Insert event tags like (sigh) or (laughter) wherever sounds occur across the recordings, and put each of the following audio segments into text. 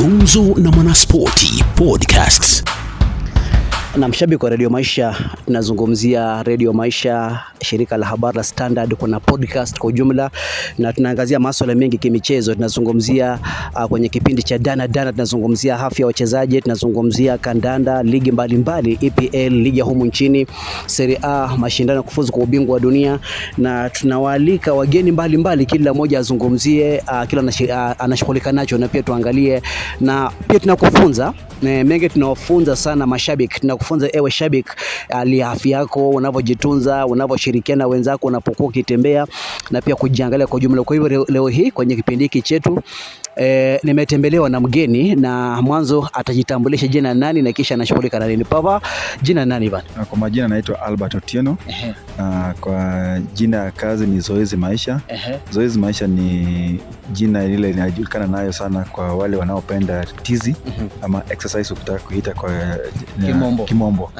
Gumzo na Mwanaspoti Podcasts. Na mshabiki wa redio Maisha, tunazungumzia redio Maisha, shirika la habari la Standard, kuna podcast kwa ujumla, na tunaangazia masuala mengi kimichezo. Tunazungumzia uh, kwenye kipindi cha Dana Dana, tunazungumzia afya ya wachezaji, tunazungumzia kandanda, ligi mbalimbali, EPL, ligi ya humu nchini, Serie A, mashindano ya kufuzu kwa ubingwa wa dunia, na tunawaalika wageni mbalimbali, kila mmoja azungumzie uh, kila uh, nacho, na pia tuangalie, na pia tunakufunza eh, mengi tunawafunza sana mashabiki, tunakufunza ewe shabiki, hali ya afya yako, unavyojitunza, unavyoshirikiana wenzako unapokuwa ukitembea, na pia kujiangalia kwa ujumla. Kwa hivyo leo hii kwenye kipindi hiki chetu E, nimetembelewa na mgeni na mwanzo atajitambulisha jina nani na kisha anashughulika na nini. Papa, jina nani bana? Ah, Kwa majina naitwa Albert Otieno. Na Kwa jina ya kazi ni Zoezi Maisha. Zoezi Maisha ni jina lile linajulikana nayo sana kwa wale wanaopenda tizi ama exercise ukitaka kuita kwa Kimombo. kimombo.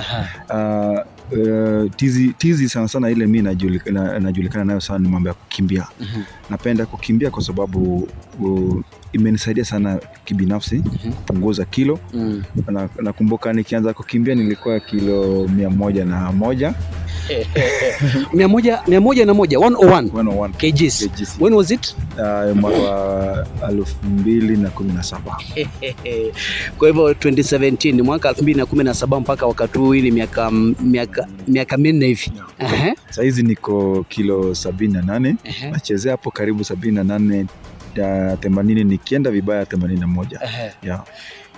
Uh, tizi, tizi sana sana ile mi najulikana, najulikana nayo sana ni mambo ya kukimbia. Napenda kukimbia kwa sababu uh, imenisaidia sana kibinafsi kupunguza kilo. Mm. Na- Nakumbuka nikianza kukimbia nilikuwa kilo mia moja na moja (laughs) mia moja mia moja na moja 101 101 kgs. kgs. When was it? Uh, mwaka wa elfu mbili na kumi na saba (laughs) Kwa hivyo 2017 mwaka 2017 mpaka wakati huu, ni miaka miaka miaka minne hivi. Sahizi niko kilo sabini na nane nachezea hapo karibu sabini na nane ya themanini nikienda vibaya themanini na moja yeah.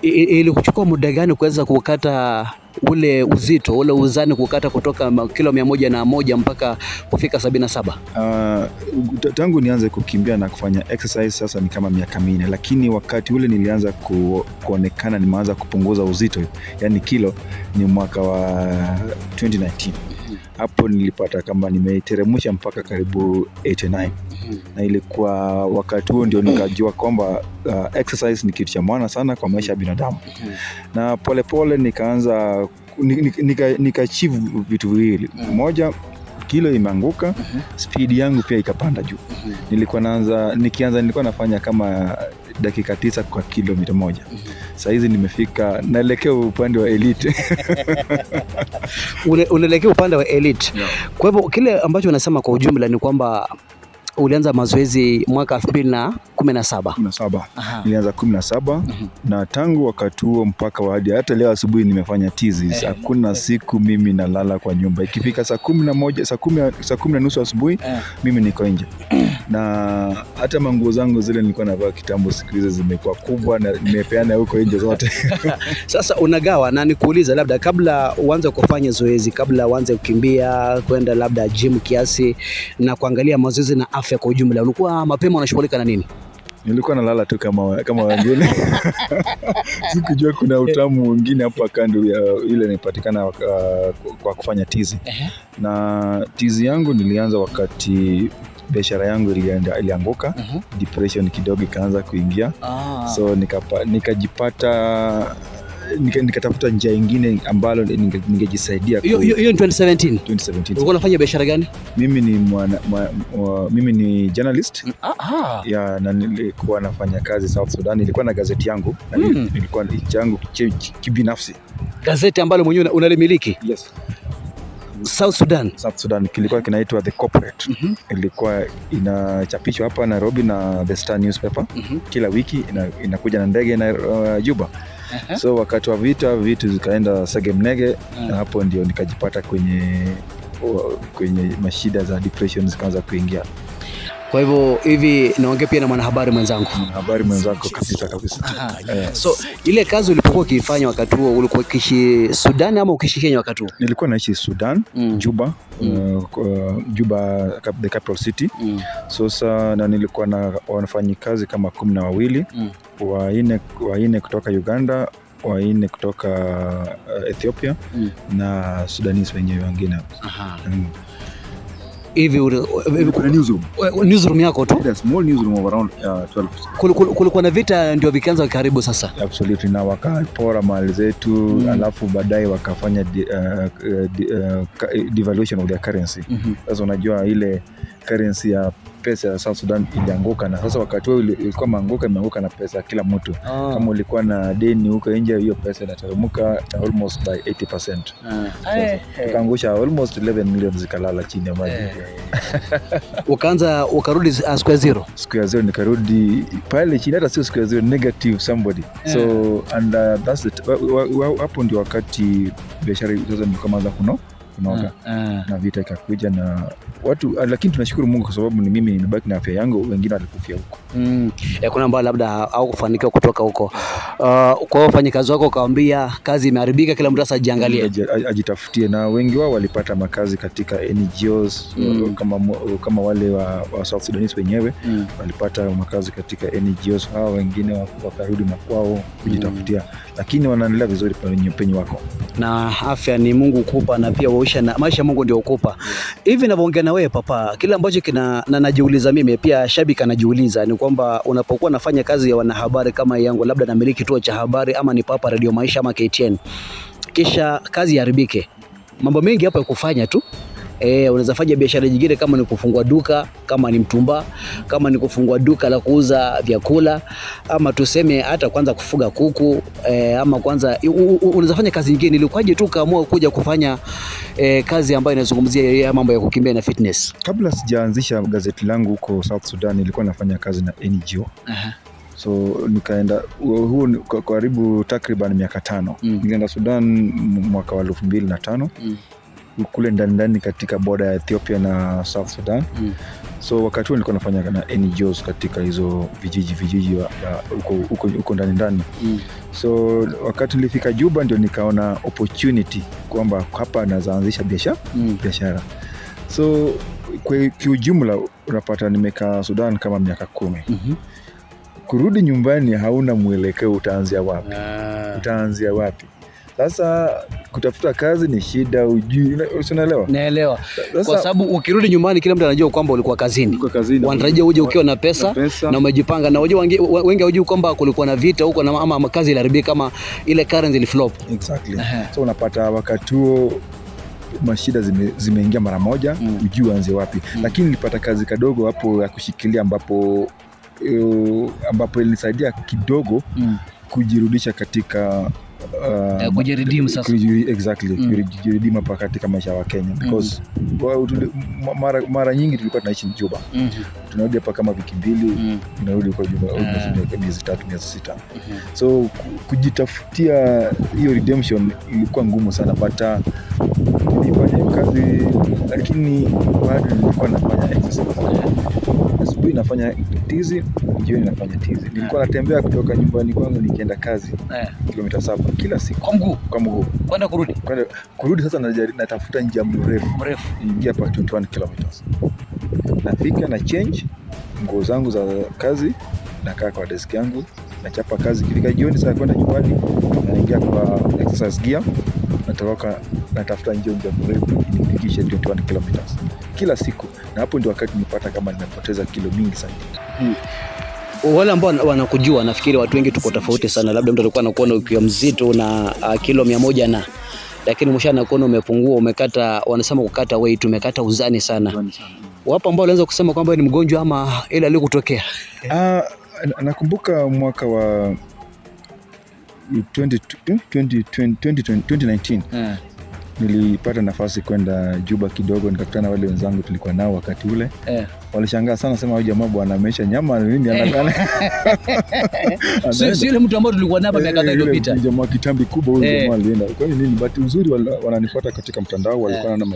I- i- Ilikuchukua muda gani kuweza kukata ule uzito ule uzani kukata kutoka kilo mia moja na moja mpaka kufika sabini na saba? Uh, tangu nianze kukimbia na kufanya exercise sasa ni kama miaka minne, lakini wakati ule nilianza ku, kuonekana nimeanza kupunguza uzito, yani kilo, ni mwaka wa 2019 hapo nilipata kama nimeteremsha mpaka karibu 89 na ilikuwa wakati huo ndio nikajua kwamba uh, exercise ni kitu cha maana sana kwa maisha ya binadamu. Na polepole pole nikaanza ni- ni- nika, nika vitu viwili. Moja kilo imeanguka spidi yangu pia ikapanda juu. Nilikuwa naanza nikianza nilikuwa nafanya kama dakika tisa kwa kilomita moja. Sahizi nimefika naelekea upande wa elite. (laughs) Unaelekea upande wa elite. Kwa hivyo kile ambacho unasema kwa ujumla ni kwamba ulianza mazoezi mwaka 2017. kumi na saba. Nilianza kumi na saba na tangu wakati huo mpaka hadi hata leo asubuhi nimefanya tizi hakuna siku mimi nalala kwa nyumba. Ikifika saa kumi na moja saa kumi na nusu asubuhi mimi niko nje. Na hata manguo zangu zile nilikuwa navaa kitambo siku hizi zimekuwa kubwa na nimepeana huko nje zote. (laughs) Sasa unagawa na nikuuliza, labda kabla uanze kufanya zoezi, kabla uanze kukimbia, kwenda labda gym kiasi na kuangalia mazoezi na afya kwa ujumla, ulikuwa mapema unashughulika na nini? nilikuwa nalala tu kama kama wengine. (laughs) Sikujua kuna utamu mwingine hapa kando ya ile inapatikana uh, kwa kufanya tizi. Na tizi yangu nilianza wakati biashara yangu ilienda, ilianguka. Depression kidogo ikaanza kuingia. So nikapa, nikajipata nika- nikatafuta njia ingine ambalo ninge- ningejisaidia Hiyo ni 2017. 2017 Ulikuwa unafanya biashara gani? mimi ni mwana, mwa, mwa, mimi ni journalist Ah, ya na nilikuwa nafanya kazi South Sudan. Nilikuwa na gazeti yangu na Mm. nilikuwa changu ki- ki- kibinafsi gazeti ambalo mwenyewe una- unalimiliki yes. South Sudan. South Sudan kilikuwa kinaitwa The Corporate. Mhm. Ilikuwa inachapishwa hapa Nairobi na The Star newspaper Mhm. kila wiki ina, inakuja na ndege na uh, Juba. So wakati wa vita vitu zikaenda segemnege na hapo ndio nikajipata kwenye kwenye mashida za depression zikaanza kuingia. Kwa hivyo hivi naongea pia na mwanahabari mwenzangu. mwanahabari mwenzako kabisa kabisa eh, So ile kazi ulipokuwa ukiifanya wakati huo ulikuwa ukiishi Sudan ama ukiishi Kenya wakati huo? nilikuwa naishi Sudan Mm. Juba Mm. uh, uh, Juba the capital city Mm. sasa na nilikuwa na wafanyikazi kama kumi na wawili Mm. waine waine kutoka Uganda waine kutoka uh, Ethiopia Mm. na Sudanese wenyewe wengine Aha. Mm. Hivi newsroom. yako tu small newsroom of around uh, 12 Kul- kul- kulikuwa na vita ndio vikaanza karibu sasa. absolutely na wakapora mali zetu Mm. alafu baadaye wakafanya di, uh, uh, di, uh, devaluation of their currency Mhm. sasa unajua ile currency ya pesa ya South Sudan ilianguka. Na sasa wakati huo ili- ilikuwa maanguka imeanguka na pesa ya kila mtu. Kama ulikuwa na deni huko nje hiyo pesa inateremka almost by 80% Sasa, tukaangusha almost 11 million zikalala chini ya maji. (laughs) Ukaanza ukarudi uh, square zero. Square zero nikarudi pale chini hata sio square zero negative somebody. So and uh, that's the t- wa- wa- wa- hapo ndio wakati biashara sasa nikaanza kuno kunoga na vita ikakuja na watu ah, lakini tunashukuru mungu kwa sababu ni mimi nimebaki na afya yangu wengine walikufia huko Mm. Ya kuna ambao labda hawakufanikiwa kutoka huko. Uh, kwa wafanyikazi wako ukawambia kazi imeharibika, kila mtu sasa ajiangalie. Ajitafutie na wengi wao walipata makazi katika NGOs Mm. kama, kama wale wa, wa South Sudanese wenyewe Mm. walipata makazi katika NGOs hao wengine wakarudi makwao kujitafutia lakini wanaendelea vizuri penye, penye wako na afya ni Mungu kupa na pia maisha na maisha Mungu ndio ukupa. Hivi ninavyoongea na wewe papa, kile ambacho kina na najiuliza mimi pia shabiki anajiuliza ni kwamba unapokuwa nafanya kazi ya wanahabari kama yangu, labda namiliki kituo cha habari ama ni papa Radio Maisha ama KTN, kisha kazi iharibike, mambo mengi hapa ya kufanya tu E, unaweza fanya biashara nyingine kama ni kufungua duka, kama ni mtumba, kama ni kufungua duka la kuuza vyakula, ama tuseme hata kwanza kufuga kuku e, ama kwanza unaweza fanya kazi nyingine. Ilikuwaje tu kaamua kuja kufanya e, kazi ambayo inazungumzia mambo ya kukimbia na fitness? kabla sijaanzisha gazeti langu huko South Sudan nilikuwa nafanya kazi na NGO so nikaenda huo karibu takriban miaka tano Mm. Nikaenda Sudan mwaka wa elfu mbili na tano Mm. Kule ndani ndani katika boda ya Ethiopia na South Sudan Mm. so wakati huo nilikuwa nafanya na NGOs katika hizo vijiji vijiji huko ndani ndani Mm. so wakati nilifika Juba ndio nikaona opportunity kwamba hapa nazaanzisha biashara Mm. biashara so kwa kiujumla unapata nimekaa Sudan kama miaka kumi Mhm. kurudi nyumbani hauna mwelekeo utaanzia wapi utaanzia wapi sasa kutafuta kazi ni shida ujui unaelewa Naelewa, kwa sababu ukirudi nyumbani kila mtu anajua kwamba ulikuwa kazini, kazini. Wanatarajia uje ukiwa na pesa na pesa. na umejipanga, na unajua wengi hawajui kwamba kulikuwa na vita huko na ama kazi iliharibika kama ile currency iliflop. exactly. So unapata wakati huo mashida zime- zimeingia mara moja Mm. ujui uanze wapi. Mm. lakini nilipata kazi kadogo hapo ya kushikilia ambapo uh, ambapo ilinisaidia kidogo Mm. kujirudisha katika uh, Eh, kujiredeem sasa. exactly Mm. kujiredeem hapa katika maisha ya Wakenya because ma- mara, mara nyingi tulikuwa tunaishi Juba Mhm. tunarudi hapa kama wiki mbili Mm. tunarudi kwa Juba Ah. miezi tatu miezi sita Mhm. so kujitafutia hiyo redemption ilikuwa ngumu sana but uh, nilifanya kazi lakini bado nilikuwa nafanya exercise asubuhi nafanya tizi jioni nafanya tizi. Nilikuwa natembea kutoka nyumbani kwangu nikienda kazi Eh, kilomita saba kila siku. Kwa mguu? Kwa mguu. Kwenda kurudi? Kwenda- kurudi sasa najari- natafuta njia mrefu. Mrefu. ingia pa 21 kilometers nafika na change nguo zangu za kazi nakaa kwa desk yangu nachapa kazi. Kifika jioni saa kwenda nyumbani naingia kwa exercise gear natoroka natafuta njia njia mrefu inifikishe 21 kilometers kila siku na hapo ndio wakati nipata kama nimepoteza kilo mingi sana Wale ambao wanakujua, nafikiri watu wengi tuko tofauti sana. Labda mtu alikuwa anakuona ukiwa mzito na uh, kilo mia moja na lakini mwisho anakuona umepungua, umekata, wanasema kukata weight, umekata uzani sana. Wapo ambao walianza kusema kwamba ni mgonjwa ama ile aliyokutokea. Ah, nakumbuka mwaka wa 20, 20, 20, 2019 nilipata nafasi kwenda Juba kidogo, nikakutana wale wenzangu tulikuwa nao wakati ule yeah. walishangaa sana sema huyu jamaa bwana ameisha nyama nini ana- Sio sio yule mtu ambaye tulikuwa naye miaka kadhaa Eh, iliyopita. jamaa kitambi kubwa huyu Eh. jamaa alienda kwa hiyo nini but uzuri wala- wananifuata katika mtandao walikuwa na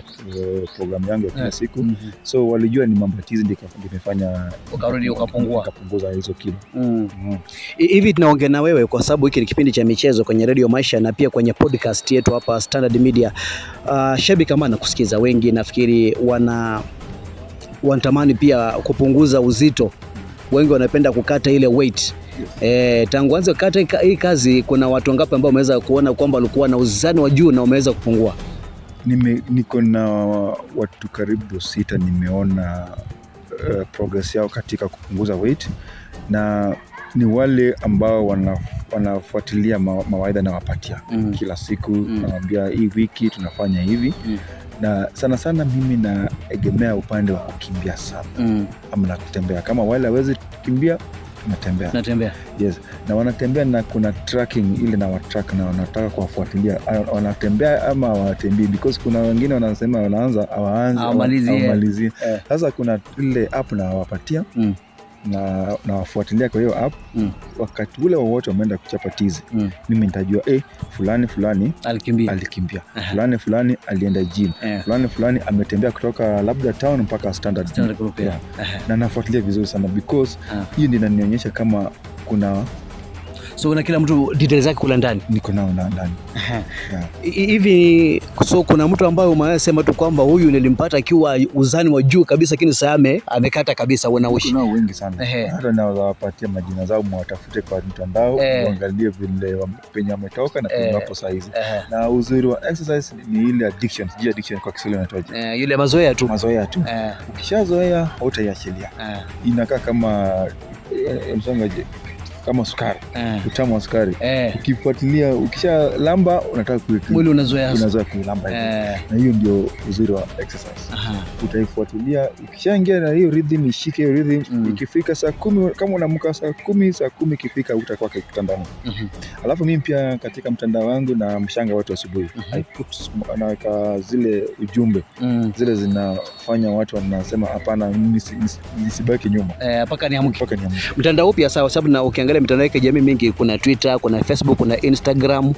programu yangu ya kila siku siku -hmm. so walijua ni mambatizi, ndimefanya Ukarudi ukapungua. ukapunguza hizo kilo Mm. mm. Hivi tunaongea na wewe kwa sababu hiki ni kipindi cha michezo kwenye Radio Maisha na pia kwenye podcast yetu hapa Standard Media. Uh, shabiki kama nakusikiza wengi nafikiri wana wanatamani pia kupunguza uzito. Wengi wanapenda kukata ile weight. Eh, tangu anze kukata hii kazi kuna watu wangapi ambao wameweza kuona kwamba walikuwa na uzani wa juu na wameweza kupungua? Nime, niko na watu karibu sita nimeona uh, progress yao katika kupunguza weight na ni wale ambao wana, wanafuatilia ma, mawaidha nawapatia Mm. kila siku Mm. nawambia hii wiki tunafanya hivi Mm. na sana sana mimi naegemea upande wa kukimbia sana Mm. ama na kutembea kama wale awezi kukimbia natembea Natembea. yes na wanatembea na kuna tracking ile na watrack na wanataka kuwafuatilia wanatembea ama hawatembii because kuna wengine wanasema wanaanza hawaanzi Hawamalizi, eh. Eh. sasa kuna ile app na wawapatia Mm. Na nawafuatilia kwa hiyo app Mm. wakati ule wowote wameenda kuchapa tizi Mm. mimi nitajua eh, fulani fulani Alikimbia. alikimbia fulani fulani alienda gym yeah. fulani fulani ametembea kutoka labda town mpaka standard, Standard Group, Yeah. yeah. Na nafuatilia vizuri sana because Ah. hiyo ndio inanionyesha kama kuna So na kila mtu details zake kula ndani. niko nao ndani. Hivi yeah. So kuna mtu ambaye umesema tu kwamba huyu nilimpata akiwa uzani wa juu kabisa lakini sasa ame amekata kabisa unaushi nao wengi sana. Hata naweza wapatia majina zao mwatafute kwa mtandao Eh. uangalie vile penye wametoka na penye Eh. saa hizi. na uzuri wa exercise ni ile addiction sijui addiction kwa kiswahili inatoaje. Eh, yule mazoea tu. Mazoea tu. Eh, ukishazoea hautaiachilia. Eh, inakaa kama eh, msongaje kama sukari. Eh, utamu wa sukari. Eh, ukifuatilia ukisha lamba unataka mwili unazoea. unazoea kuilamba eh, na hiyo ndio uzuri wa exercise. Aha, utaifuatilia ukishaingia na hiyo rhythm ishike hiyo rhythm. Mm. ikifika saa kumi kama unaamka saa kumi saa kumi ikifika utakuwa kitandani. Mhm, alafu mimi pia katika mtandao wangu na mshanga watu asubuhi. I put sm- zile ujumbe. Mm, zile zinafanya watu wanasema hapana nisibaki nyuma. Eh, mpaka mpaka niamke. Mtandao upya sawa sababu na ukiangalia mitandao ya kijamii mingi kuna twitter kuna facebook kuna instagram.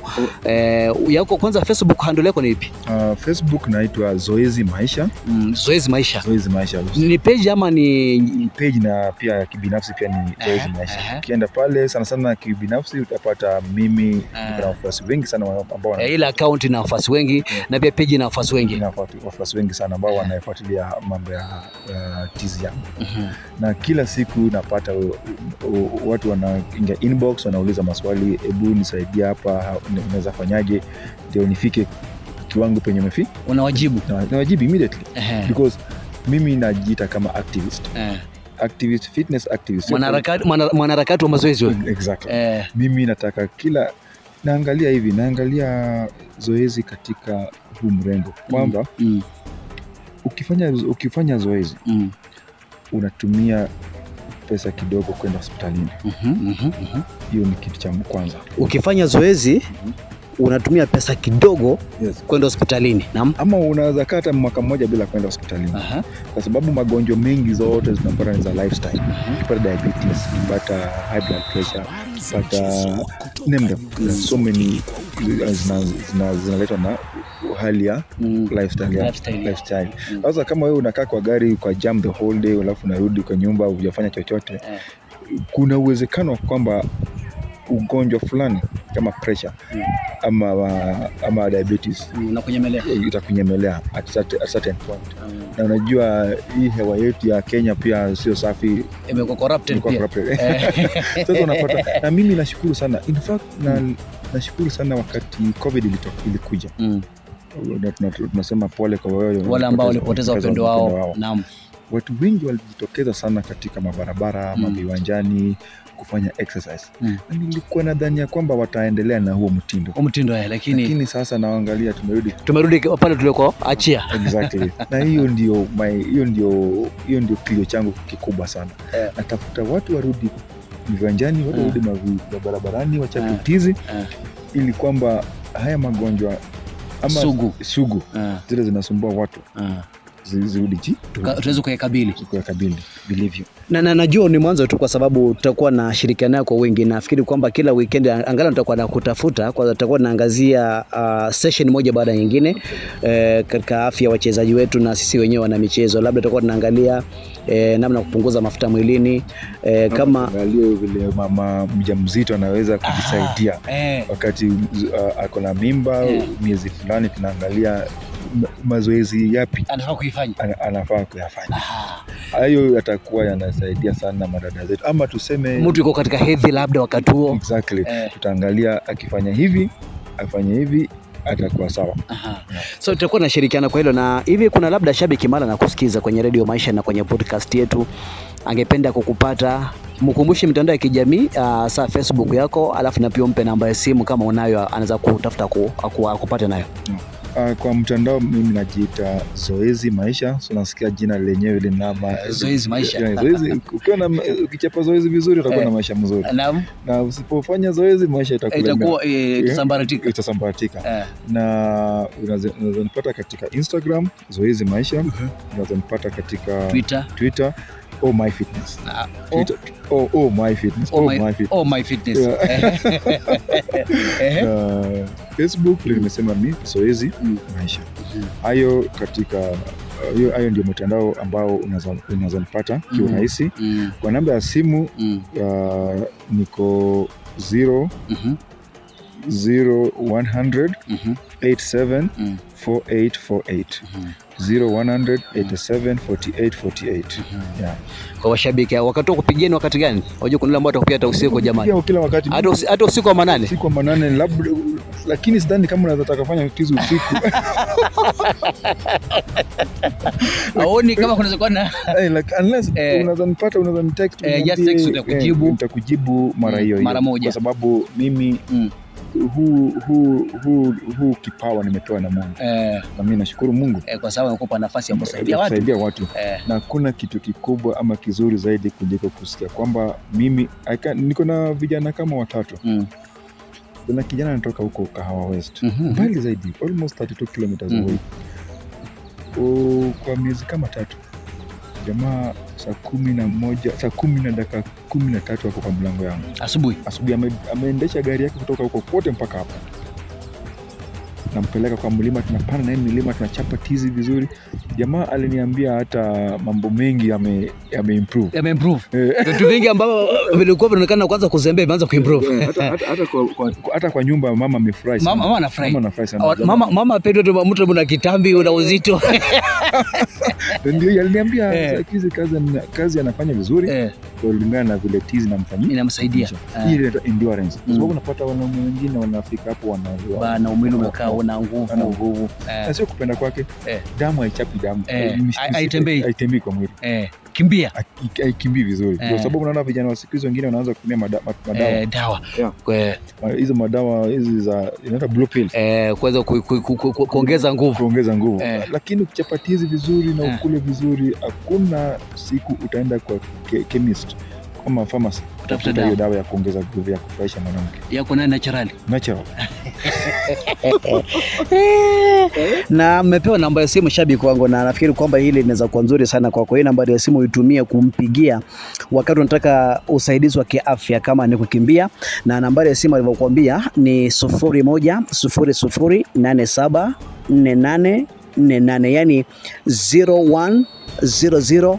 Eh, yako kwanza facebook handle yako ni ipi? Uh, facebook naitwa zoezi maisha. Mm, zoezi maisha. Zoezi maisha. Ni page ama ni Ni page na pia ya kibinafsi pia ni zoezi maisha. ukienda pale sana sana kibinafsi utapata mimi niko na wafuasi wengi sana ambao wana- eh, ile account na wafuasi wengi na pia page na wafuasi wengi. Na wafuasi wengi sana ambao wanafuatilia mambo ya uh, tizi yangu Mhm. na kila siku napata watu watu wanaingia inbox wanauliza maswali hebu nisaidia hapa unaweza fanyaje? Ndio nifike kiwango penye mefi unawajibu? nawajibu immediately. Because mimi najiita kama activist. Eh. activist fitness activist mwanaharakati wa mazoezi exactly. Eh, mimi nataka kila naangalia hivi naangalia zoezi katika huu mrengo. Kwamba mm, ukifanya ukifanya zoezi mm, unatumia pesa kidogo kwenda hospitalini. Mhm, mhm, mhm. hiyo ni kitu cha kwanza. Ukifanya zoezi unatumia pesa kidogo yes. kwenda hospitalini naam ama unaweza kaa hata mwaka mmoja bila kwenda hospitalini Aha, kwa sababu magonjwa mengi zote zinapata ni za lifestyle mhm. ukipata diabetes ukipata high blood pressure ukipata name them so many zina zinaletwa na hali ya Mm, lifestyle Lifestyle, lifestyle. Mm. Sasa kama wewe unakaa kwa gari kwa jam the whole day alafu unarudi kwa nyumba hujafanya chochote, Eh. kuna uwezekano wa kwamba ugonjwa fulani kama pressure Mm. ama ama diabetes mm, nakunyemelea itakunyemelea at certain, at certain point. Mm, Na unajua hii hewa yetu ya Kenya pia sio safi, imekuwa corrupted pia. corrupted. Eh, (laughs) Sasa unapata, (laughs) na mimi nashukuru sana. In fact, na nashukuru sana wakati covid ilito, ilikuja. Mm, tunasema pole kwa wale wale ambao walipoteza upendo wao. naam. Watu wengi walijitokeza sana katika mabarabara Mm. mm. maviwanjani kufanya exercise Mm. na nilikuwa nadhani ya kwamba wataendelea na huo mtindo mtindo eh, lakini lakini sasa naangalia tumerudi tumerudi pale tuliko achia (laughs) exactly na hiyo ndio my- hiyo ndio hiyo ndio kilio changu kikubwa sana yeah. natafuta watu warudi viwanjani watu Mm. warudi mavi- barabarani wachape yeah. tizi Eh. ili kwamba haya magonjwa ama Sugu. sugu yeah. zile zinasumbua watu ah, zi- zirudi chi kuyakabili kuyakabili vilivyo. na, na najua ni mwanzo tu kwa sababu tutakuwa na shirikiana nayo kwa wingi. Nafikiri kwamba kila weekend angalau nitakuwa na kutafuta kwa tutakuwa naangazia uh, session moja baada ya nyingine eh, katika afya ya wachezaji wetu na sisi wenyewe wana michezo, labda tutakuwa tunaangalia eh, namna ya kupunguza mafuta mwilini eh, kama Angalie vile mama mjamzito anaweza kujisaidia eh, wakati uh, ako na mimba eh. miezi fulani, tunaangalia mazoezi yapi anafaa kuifanya anafaa kuyafanya. Hayo yatakuwa yanasaidia sana madada zetu, ama tuseme mtu yuko katika hedhi labda wakati huo exactly. Eh. Tutaangalia akifanya hivi afanye hivi atakuwa sawa. Aha. So tutakuwa nashirikiana kwa hilo, na hivi kuna labda shabiki mara na kusikiza kwenye redio Maisha na kwenye podcast yetu, angependa kukupata, mkumbushe mitandao ya kijamii uh, saa Facebook yako, alafu na pia umpe namba ya simu kama unayo, anaweza kutafuta ku, akupate nayo. Uh, kwa mtandao mimi najiita Zoezi Maisha, so nasikia jina lenyewe lina ma- Zoezi Maisha. Zoezi, ukiwa na ukichapa zoezi vizuri utakuwa Eh. na maisha mzuri, na usipofanya zoezi maisha itakuwa eh, itasambaratika. itasambaratika. Eh, na unaweza unaweza nipata katika Instagram Zoezi Maisha, unaweza nipata katika Twitter. Twitter oh my fitness uh, oh, Twitter, oh, oh my fitness oh, my, fitness oh my fitness. Yeah. (laughs) Na Facebook limesema mi Zoezi Mm. Maisha. Hayo katika hiyo hayo ndio mtandao ambao unaweza unaweza nipata Mm. kiurahisi. mm, Kwa namba ya simu mm, uh, niko 0 0 100 mm -hmm. 87 mm, 4848 mhm. 0100 87 48 48 yeah. Kwa washabiki wakati wa wakati gani? Unajua kuna ambao atakupiga hata usiku jamani, kila wakati hata usiku wa manane. usiku wa manane labda, lakini sidhani kama unaweza takafanya kitu usiku (laughs) Aoni kama kunaweza kuwa na (laughs) Eh, like, unless Eh. unaweza nipata unaweza Eh, just text nitakujibu. eh, nitakujibu mara Mm, hiyo hiyo mara moja. kwa sababu mimi Mm. Huu huu huu huu kipawa nimepewa na Mungu. Eh, na mimi nashukuru Mungu. Eh, kwa sababu nakupa nafasi ya kusaidia watu. kusaidia watu. Eh, na kuna kitu kikubwa ama kizuri zaidi kuliko kusikia kwamba mimi niko na vijana kama watatu. Mm, kuna kijana anatoka huko Kahawa West. Mhm, mbali zaidi almost 32 kilometers away. Mm -hmm. kwa miezi kama tatu. Jamaa saa kumi na moja saa kumi na dakika kumi na tatu ako kwa mlango yangu asubuhi asubuhi ame, ameendesha gari yake kutoka huko kote mpaka hapa nampeleka kwa mlima tunapanda naye milima tunachapa tizi vizuri jamaa aliniambia hata mambo mengi yame, yame improve Eh, vitu vingi ambavyo vilikuwa vinaonekana kwanza kuzembea imeanza kuimprove. hata, hata, hata, kwa, kwa, hata kwa nyumba mama amefurahi sana. Mama- amefurahimama anafurahi. Mama anafurahi sana. Mama mama (laughs) (laughs) ndio aliniambia Eh. kazi, kazi anafanya vizuri. Eh, kulingana na vile tizi namfanyia inamsaidia. Hii inaitwa endurance. Kwa Mm. sababu unapata wanaume wengine wanafika hapo wana bana, umwili umekaa una wana nguvu. Nguvu eh, na sio kupenda kwake. Eh. damu haichapi damu. Eh, haitembei. haitembei kwa mwili. Eh, kimbia Hai- haikimbii vizuri Eh. kwa sababu unaona vijana wa siku hizi wengine wanaanza kutumia mada- madawa eh, dawa Yeah. Hizo madawa hizi za inaitwa blue pill eh, kuweza ku- ku- ku- ku- kuongeza nguvu kuongeza nguvu Eh. lakini ukichapati hizi vizuri na Eh. ukule vizuri hakuna siku utaenda kwa ke- chemist ama pharmacy Kutafuta hiyo dawa. ya kuongeza nguvu ya kufurahisha mwanamke. Yako naye naturali natural. (laughs) Na mmepewa namba ya simu shabiki wangu, na nafikiri kwamba hili linaweza kuwa nzuri sana kwako. Hii nambari ya simu uitumie kumpigia wakati unataka usaidizi wa kiafya, kama ni kukimbia, na nambari ya simu alivyokuambia ni sufuri moja sufuri sufuri nane saba nne nane nne nane. Yani 0100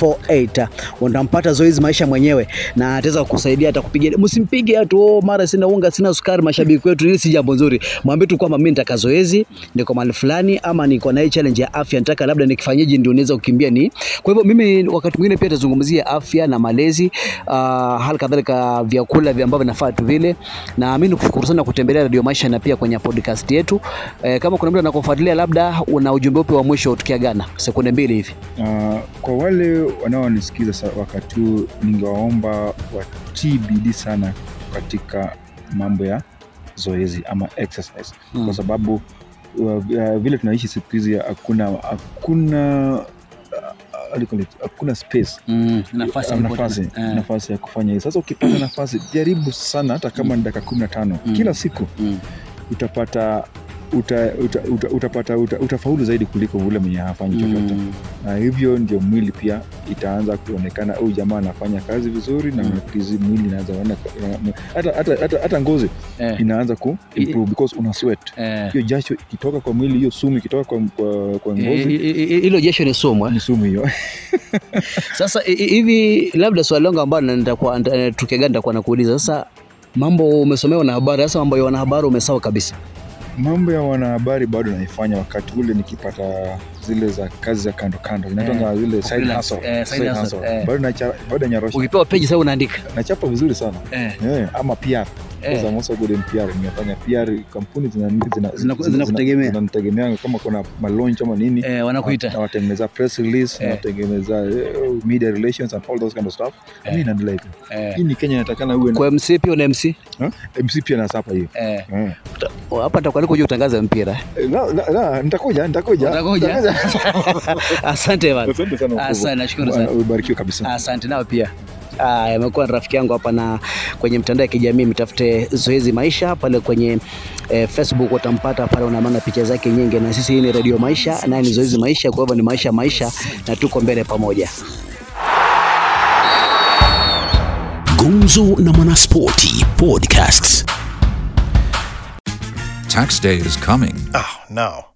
874848 utampata zoezi maisha mwenyewe na ataweza kukusaidia atakupigia. Msimpige tu oh, mara sina unga sina sukari mashabiki wetu hili si jambo nzuri. Mwambie tu kwamba mimi nitaka zoezi niko mahali fulani ama niko na challenge ya afya nataka labda nikifanyaje ndio niweza kukimbia ni kwa hivyo mimi wakati mwingine pia tazungumzia afya na malezi uh, hali kadhalika vyakula vya ambavyo nafaa tu vile na mimi nikushukuru sana kutembelea Radio Maisha na pia kwenye podcast yetu. E, kama kuna mtu anakufuatilia labda una ujumbe upi wa mwisho tukiagana sekunde mbili hivi. Uh, kwa wale wanaonisikiza wakati huu ningewaomba watii bidii sana katika mambo ya zoezi ama exercise Mm. kwa sababu uh, vile tunaishi siku hizi hakuna hakuna hakuna space Mm, nafasi ya nafasi, eh. nafasi ya kufanya hii. sasa ukipata nafasi jaribu sana hata kama ni dakika kumi na tano kila siku Mm. utapata uta, uta, uta, utapata uta, utafaulu zaidi kuliko ule mwenye hafanyi chochote Mm. na hivyo ndio mwili pia itaanza kuonekana huyu jamaa anafanya kazi vizuri na hizi mwili inaanza hata, hata, hata, hata ngozi Eh. inaanza ku improve because una sweat Eh. hiyo jasho ikitoka kwa mwili hiyo sumu ikitoka kwa, kwa, kwa Eh, ngozi hilo jasho ni sumu eh? ni sumu hiyo (laughs) Sasa hivi labda swali langu ambalo nitakuwa nita- tukio nakuuliza sasa, mambo umesomea habari, sasa mambo ya wanahabari umesawa kabisa. Mambo ya wanahabari bado naifanya wakati ule nikipata zile za kazi za kando kando. Inatanga Eh, zile side hustle, eh, side hustle, eh. bado nacha- bado nyorosha Ukipewa peji sasa unaandika. Nachapa vizuri sana. Eh. Eh, ama PR Eh. most of good PR nimefanya PR kampuni zina- zina- Zina- zina- kama kuna malaunch ama nini Eh, wanakuita. na watengeneza press release Eh. na watengeneza eh, media relations and all those kind of stuff Eh. mimi naendelea hivyo Eh. hii ni Kenya inatakana uwe na Kwa MC pia una MC Huh? MC pia nasapa hiyo eh. Eh. Hapa nitakuwa kuja utangaza mpira. La- la- la, nitakuja nitakuja Utakuja? (laughs) Asante bana. Asante sana. Asante, nashukuru sana. Ubarikiwe kabisa. Asante nao pia. Ah, amekuwa rafiki yangu hapa na kwenye mtandao ya kijamii mtafute Zoezi Maisha pale kwenye eh, Facebook utampata pale, unamaana picha zake nyingi, na sisi hii ni Radio Maisha naye ni Zoezi Maisha, kwa hivyo ni maisha maisha, na tuko mbele pamoja. Gumzo na Mwanaspoti Podcasts. Tax day is coming. Oh, no.